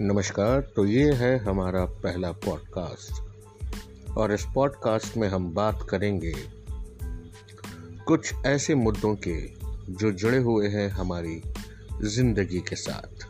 नमस्कार तो ये है हमारा पहला पॉडकास्ट और इस पॉडकास्ट में हम बात करेंगे कुछ ऐसे मुद्दों के जो जुड़े हुए हैं हमारी ज़िंदगी के साथ।